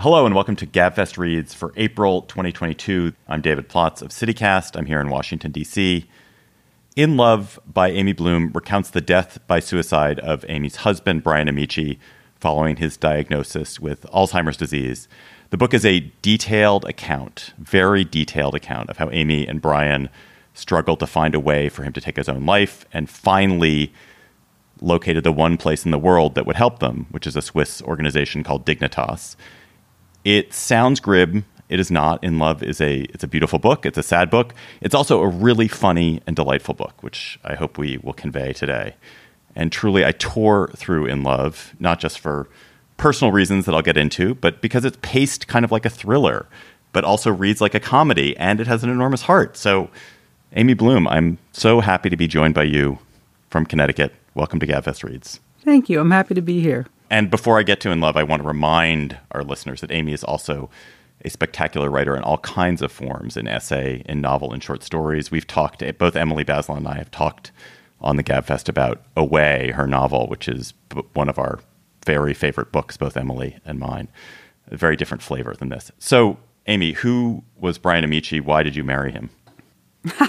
Hello and welcome to GabFest Reads for April 2022. I'm David Plotz of CityCast. I'm here in Washington, D.C. In Love by Amy Bloom recounts the death by suicide of Amy's husband, Brian Ameche, following his diagnosis with Alzheimer's disease. The book is a detailed account, very detailed account of how Amy and Brian struggled to find a way for him to take his own life and finally located the one place in the world that would help them, which is a Swiss organization called Dignitas. It sounds grim. It is not. In Love is a it's a beautiful book. It's a sad book. It's also a really funny and delightful book, which I hope we will convey today. And truly, I tore through In Love, not just for personal reasons that I'll get into, but because it's paced kind of like a thriller, but also reads like a comedy, and it has an enormous heart. So, Amy Bloom, I'm so happy to be joined by you from Connecticut. Welcome to Gabfest Reads. Thank you. I'm happy to be here. And before I get to In Love, I want to remind our listeners that Amy is also a spectacular writer in all kinds of forms in essay, in novel, in short stories. We've talked, both Emily Bazelon and I have talked on the Gabfest about Away, her novel, which is one of our very favorite books, both Emily and mine. A very different flavor than this. So, Amy, who was Brian Ameche? Why did you marry him?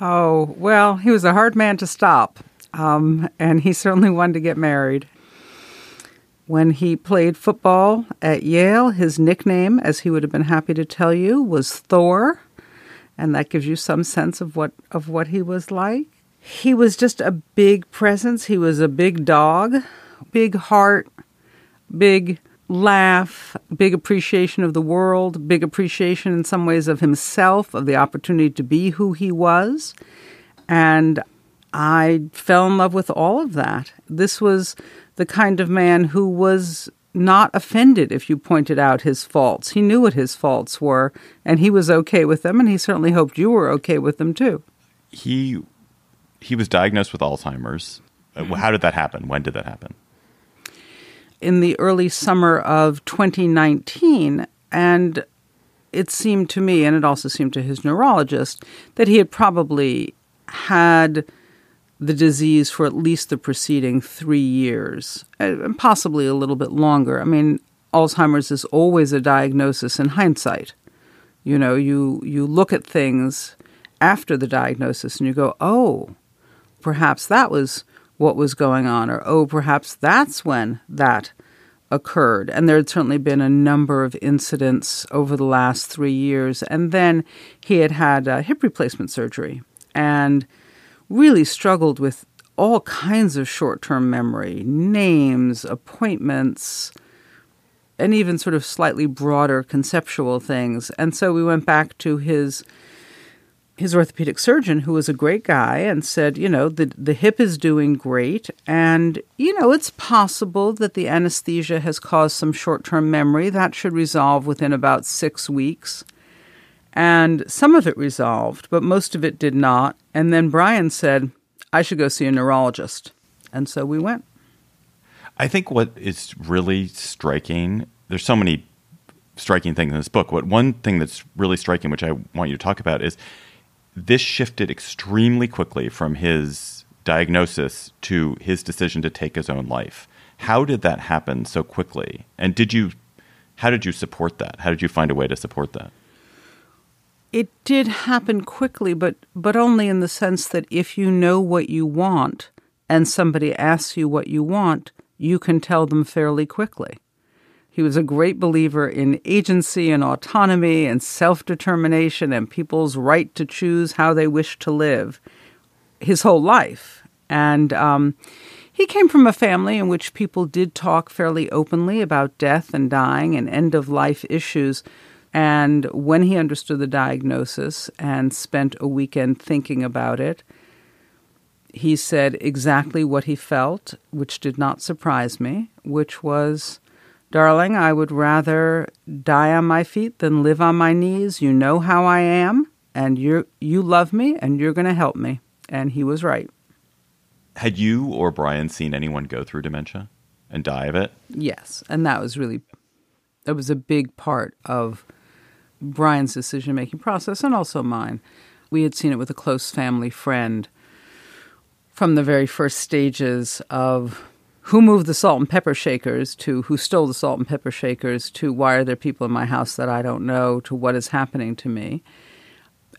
oh, well, he was a hard man to stop. Um, and he certainly wanted to get married. When he played football at Yale, his nickname, as he would have been happy to tell you, was Thor, and that gives you some sense of what of what he was like. He was just a big presence. He was a big dog, big heart, big laugh, big appreciation of the world, big appreciation in some ways of himself, of the opportunity to be who he was. And I fell in love with all of that. This was the kind of man who was not offended if you pointed out his faults. He knew what his faults were, and he was okay with them, and he certainly hoped you were okay with them too. He he was diagnosed with Alzheimer's. Uh. How did that happen? When did that happen? In the early summer of 2019, and it seemed to me, and it also seemed to his neurologist, that he had probably had the disease for at least the preceding three years, and possibly a little bit longer. I mean, Alzheimer's is always a diagnosis in hindsight. You know, you, you look at things after the diagnosis and you go, oh, perhaps that was what was going on, or oh, perhaps that's when that occurred. And there had certainly been a number of incidents over the last three years. And then he had had a hip replacement surgery. And really struggled with all kinds of short term memory, names, appointments, and even sort of slightly broader conceptual things. And so we went back to his his orthopedic surgeon, who was a great guy, and said, you know, the the hip is doing great, and you know, it's possible that the anesthesia has caused some short term memory. That should resolve within about six weeks. And some of it resolved, but most of it did not. And then Brian said, I should go see a neurologist. And so we went. I think what is really striking, there's so many striking things in this book. What one thing that's really striking, which I want you to talk about, is this shifted extremely quickly from his diagnosis to his decision to take his own life. How did that happen so quickly? And did you how did you support that? How did you find a way to support that? It did happen quickly, but but only in the sense that if you know what you want and somebody asks you what you want, you can tell them fairly quickly. He was a great believer in agency and autonomy and self determination and people's right to choose how they wish to live his whole life. And um, he came from a family in which people did talk fairly openly about death and dying and end of life issues. And when he understood the diagnosis and spent a weekend thinking about it, he said exactly what he felt, which did not surprise me, which was, Darling, I would rather die on my feet than live on my knees. You know how I am, and you you love me, and you're going to help me. And he was right. Had you or Brian seen anyone go through dementia and die of it? Yes, and that was really that was a big part of Brian's decision making process and also mine. We had seen it with a close family friend from the very first stages of who moved the salt and pepper shakers to who stole the salt and pepper shakers to why are there people in my house that I don't know to what is happening to me.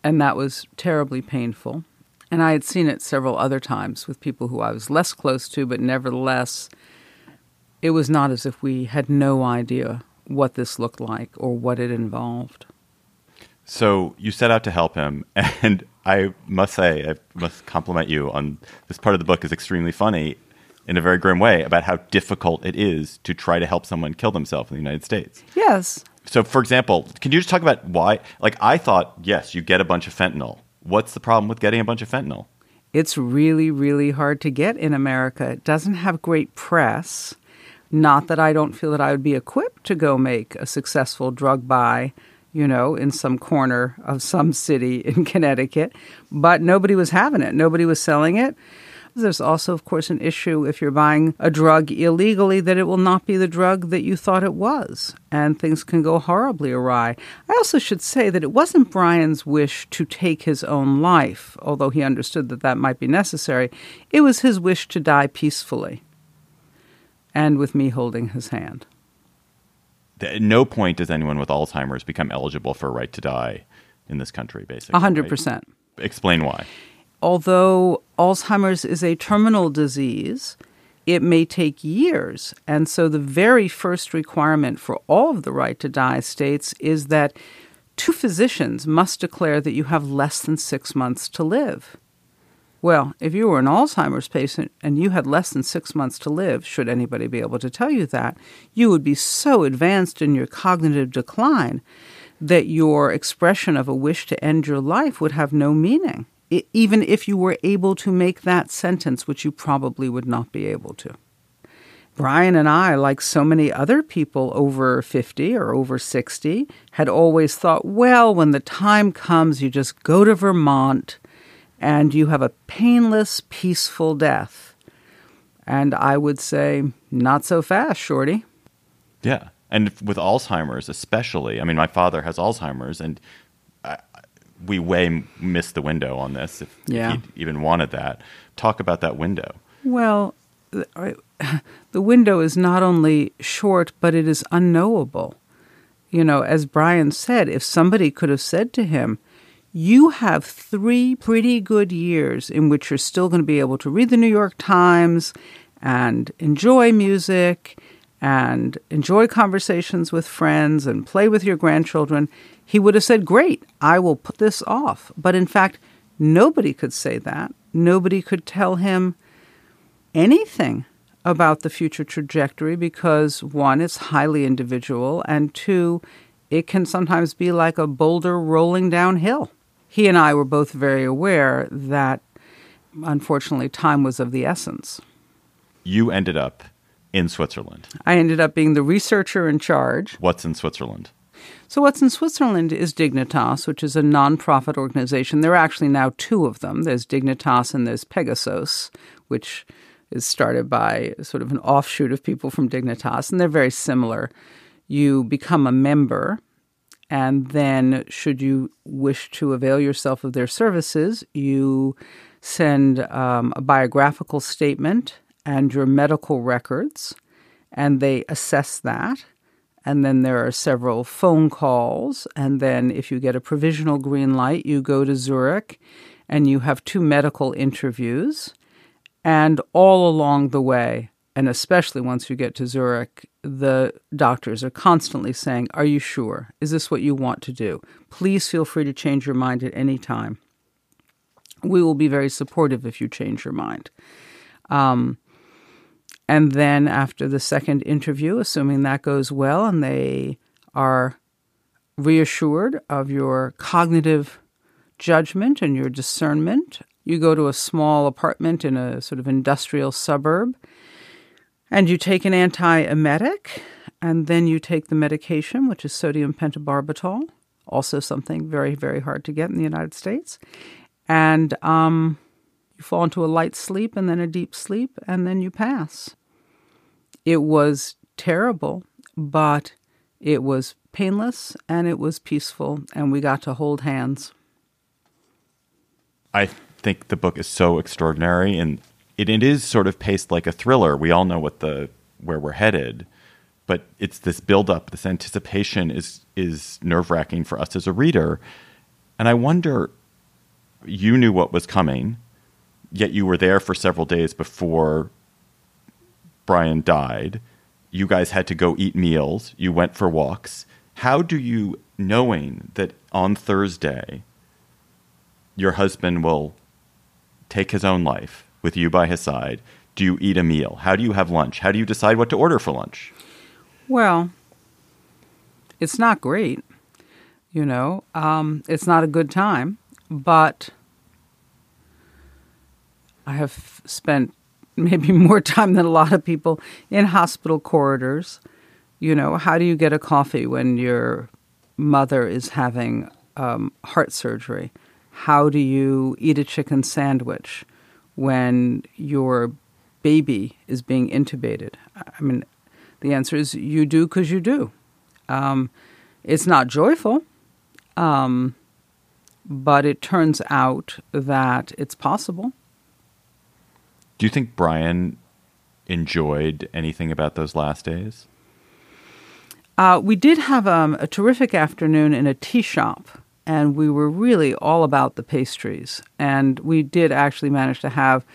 And that was terribly painful. And I had seen it several other times with people who I was less close to, but nevertheless, it was not as if we had no idea what this looked like or what it involved. So you set out to help him, and I must say, I must compliment you on this part of the book is extremely funny in a very grim way about how difficult it is to try to help someone kill themselves in the United States. Yes. So, for example, can you just talk about why? Like, I thought, yes, you get a bunch of fentanyl. What's the problem with getting a bunch of fentanyl? It's really, really hard to get in America. It doesn't have great press. Not that I don't feel that I would be equipped to go make a successful drug buy, you know, in some corner of some city in Connecticut, but nobody was having it. Nobody was selling it. There's also, of course, an issue if you're buying a drug illegally that it will not be the drug that you thought it was, and things can go horribly awry. I also should say that it wasn't Brian's wish to take his own life, although he understood that that might be necessary. It was his wish to die peacefully and with me holding his hand. At no point does anyone with Alzheimer's become eligible for a right to die in this country, basically. 100%. Right? Explain why. Although Alzheimer's is a terminal disease, it may take years. And so the very first requirement for all of the right to die states is that two physicians must declare that you have less than six months to live. Well, if you were an Alzheimer's patient and you had less than six months to live, should anybody be able to tell you that, you would be so advanced in your cognitive decline that your expression of a wish to end your life would have no meaning, even if you were able to make that sentence, which you probably would not be able to. Brian and I, like so many other people over 50 or over 60, had always thought, well, when the time comes, you just go to Vermont and you have a painless, peaceful death. And I would say, not so fast, Shorty. Yeah. And with Alzheimer's, especially, I mean, my father has Alzheimer's, and I, we way missed the window on this if, yeah. if he even wanted that. Talk about that window. Well, the window is not only short, but it is unknowable. You know, as Brian said, if somebody could have said to him, you have three pretty good years in which you're still going to be able to read the New York Times and enjoy music and enjoy conversations with friends and play with your grandchildren, he would have said, Great, I will put this off. But in fact, nobody could say that. Nobody could tell him anything about the future trajectory because one, it's highly individual, and two, it can sometimes be like a boulder rolling downhill he and I were both very aware that unfortunately time was of the essence. You ended up in Switzerland. I ended up being the researcher in charge. What's in Switzerland? So, what's in Switzerland is Dignitas, which is a nonprofit organization. There are actually now two of them there's Dignitas and there's Pegasos, which is started by sort of an offshoot of people from Dignitas, and they're very similar. You become a member and then, should you wish to avail yourself of their services, you send um, a biographical statement and your medical records, and they assess that. And then there are several phone calls. And then, if you get a provisional green light, you go to Zurich and you have two medical interviews. And all along the way, and especially once you get to Zurich, the doctors are constantly saying, Are you sure? Is this what you want to do? Please feel free to change your mind at any time. We will be very supportive if you change your mind. Um, and then after the second interview, assuming that goes well and they are reassured of your cognitive judgment and your discernment. You go to a small apartment in a sort of industrial suburb and you take an antiemetic and then you take the medication, which is sodium pentobarbital, also something very, very hard to get in the United States. And um, you fall into a light sleep and then a deep sleep, and then you pass. It was terrible, but it was painless and it was peaceful, and we got to hold hands. I think the book is so extraordinary, and it, it is sort of paced like a thriller. We all know what the where we're headed, but it's this buildup, this anticipation is is nerve wracking for us as a reader, and I wonder. You knew what was coming, yet you were there for several days before Brian died. You guys had to go eat meals. You went for walks. How do you, knowing that on Thursday your husband will take his own life with you by his side, do you eat a meal? How do you have lunch? How do you decide what to order for lunch? Well, it's not great. You know, um, it's not a good time, but I have spent maybe more time than a lot of people in hospital corridors. You know, how do you get a coffee when your mother is having um, heart surgery? How do you eat a chicken sandwich when your baby is being intubated? I mean, the answer is you do because you do. Um, it's not joyful, um, but it turns out that it's possible. Do you think Brian enjoyed anything about those last days? Uh, we did have um, a terrific afternoon in a tea shop, and we were really all about the pastries. And we did actually manage to have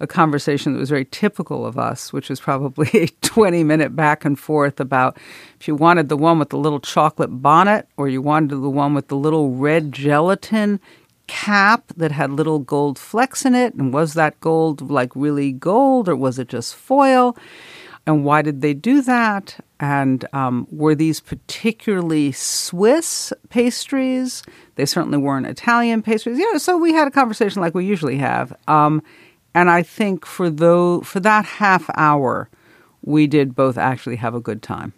a conversation that was very typical of us, which was probably a 20 minute back and forth about if you wanted the one with the little chocolate bonnet or you wanted the one with the little red gelatin cap that had little gold flecks in it. And was that gold like really gold or was it just foil? And why did they do that? And um, were these particularly Swiss pastries? They certainly weren't Italian pastries. Yeah, so we had a conversation like we usually have. Um, and I think for though for that half hour, we did both actually have a good time.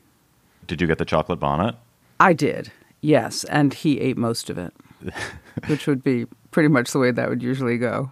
Did you get the chocolate bonnet? I did, yes, and he ate most of it, which would be pretty much the way that would usually go.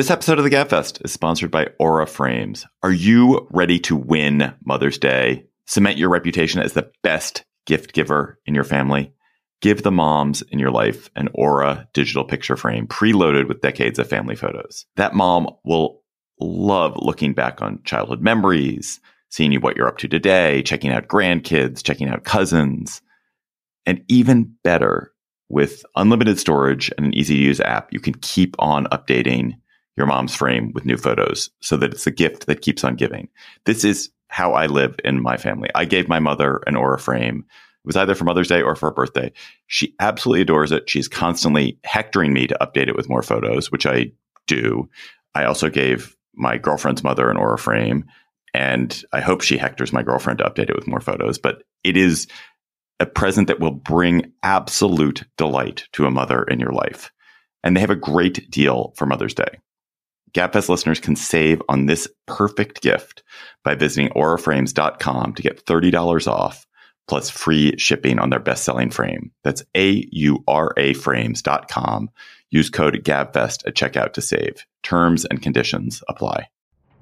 This episode of the Gabfest is sponsored by Aura Frames. Are you ready to win Mother's Day? Cement your reputation as the best gift giver in your family. Give the moms in your life an Aura digital picture frame preloaded with decades of family photos. That mom will love looking back on childhood memories, seeing you what you're up to today, checking out grandkids, checking out cousins. And even better, with unlimited storage and an easy to use app, you can keep on updating your mom's frame with new photos so that it's a gift that keeps on giving. This is how I live in my family. I gave my mother an Aura frame. It was either for Mother's Day or for her birthday. She absolutely adores it. She's constantly hectoring me to update it with more photos, which I do. I also gave my girlfriend's mother an Aura frame, and I hope she hectors my girlfriend to update it with more photos. But it is a present that will bring absolute delight to a mother in your life. And they have a great deal for Mother's Day. Gabfest listeners can save on this perfect gift by visiting auraframes.com to get $30 off plus free shipping on their best-selling frame. That's A-U-R-A frames.com. Use code GABFEST at checkout to save. Terms and conditions apply.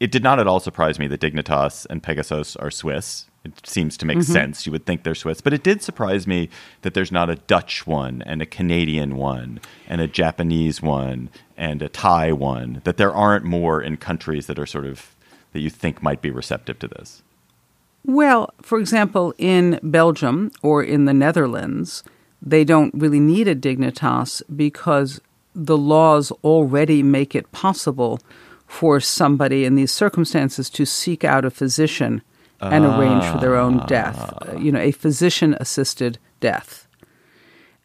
It did not at all surprise me that Dignitas and Pegasos are Swiss. It seems to make Mm-hmm. sense. You would think they're Swiss, but it did surprise me that there's not a Dutch one and a Canadian one and a Japanese one and a Thai one. That there aren't more in countries that are sort of that you think might be receptive to this. Well, for example, in Belgium or in the Netherlands, they don't really need a dignitas because the laws already make it possible for somebody in these circumstances to seek out a physician and arrange for their own death, uh, you know, a physician assisted death.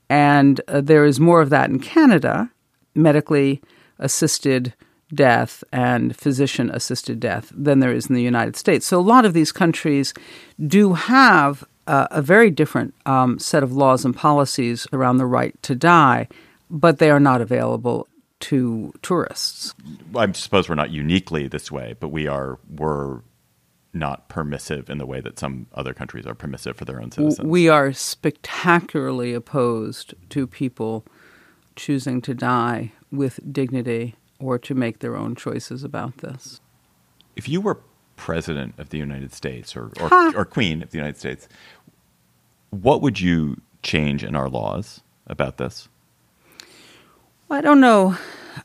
And uh, there is more of that in Canada, medically assisted death and physician assisted death than there is in the United States. So a lot of these countries do have uh, a very different um, set of laws and policies around the right to die, but they are not available to tourists. I suppose we're not uniquely this way, but we are we're not permissive in the way that some other countries are permissive for their own citizens. We are spectacularly opposed to people choosing to die with dignity or to make their own choices about this. if you were president of the United States or or, or queen of the United States, what would you change in our laws about this? I don't know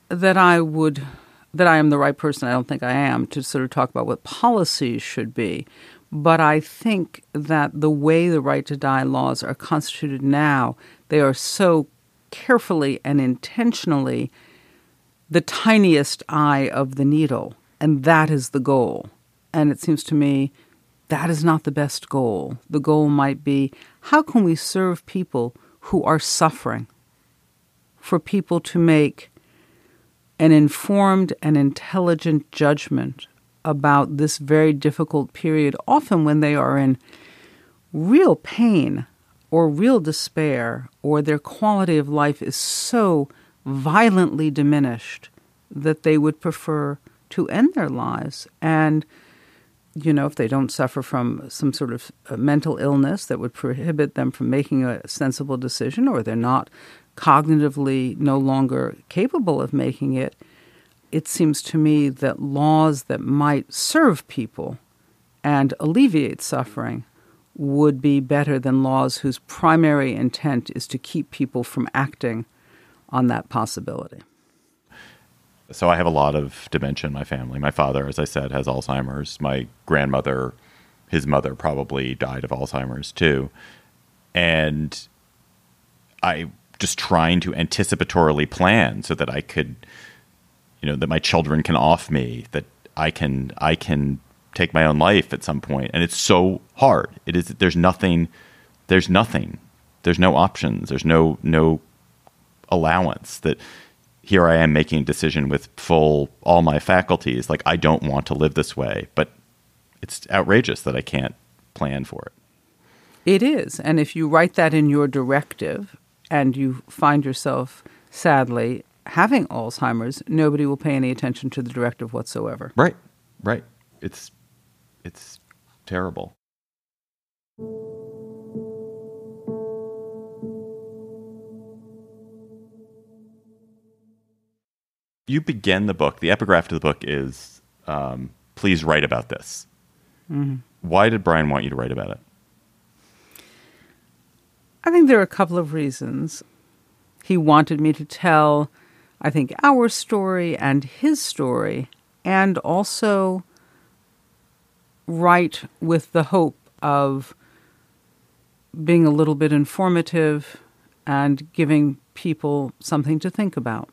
that I would that I am the right person. I don't think I am to sort of talk about what policies should be. But I think that the way the right to die laws are constituted now, they are so carefully and intentionally the tiniest eye of the needle, and that is the goal. And it seems to me that is not the best goal. The goal might be how can we serve people who are suffering? For people to make an informed and intelligent judgment about this very difficult period, often when they are in real pain or real despair, or their quality of life is so violently diminished that they would prefer to end their lives. And, you know, if they don't suffer from some sort of uh, mental illness that would prohibit them from making a sensible decision, or they're not cognitively no longer capable of making it, it seems to me that laws that might serve people and alleviate suffering would be better than laws whose primary intent is to keep people from acting on that possibility. So I have a lot of dementia in my family. My father, as I said, has Alzheimer's. My grandmother, his mother, probably died of Alzheimer's too. And I just trying to anticipatorily plan so that I could, you know, that my children can off me, that I can I can take my own life at some point. And it's so hard. It is. There's nothing. There's nothing. There's no options. There's no no allowance that here I am making a decision with full all my faculties. Like I don't want to live this way, but it's outrageous that I can't plan for it. It is. And if you write that in your directive and you find yourself, sadly, having Alzheimer's, nobody will pay any attention to the directive whatsoever. Right. Right. It's it's terrible. You begin the book. The epigraph to the book is, um, "Please write about this." Why did Brian want you to write about it? I think there are a couple of reasons. He wanted me to tell, I think, our story and his story, and also write with the hope of being a little bit informative and giving people something to think about.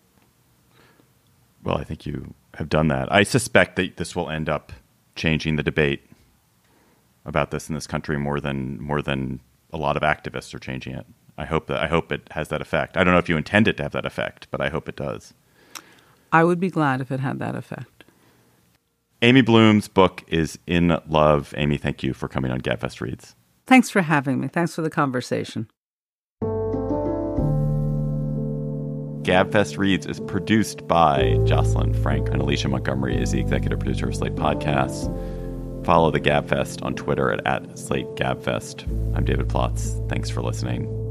Well, I think you have done that. I suspect that this will end up changing the debate about this in this country more than more than a lot of activists are changing it. I hope that I hope it has that effect. I don't know if you intend it to have that effect, but I hope it does. I would be glad if it had that effect. Amy Bloom's book is In Love. Amy, thank you for coming on Gabfest Reads. Thanks for having me. Thanks for the conversation. Gabfest Reads is produced by Jocelyn Frank and Alicia Montgomery is the executive producer of Slate Podcasts. Follow the Gabfest on Twitter at, at Slate Gabfest. I'm David Plotz. Thanks for listening.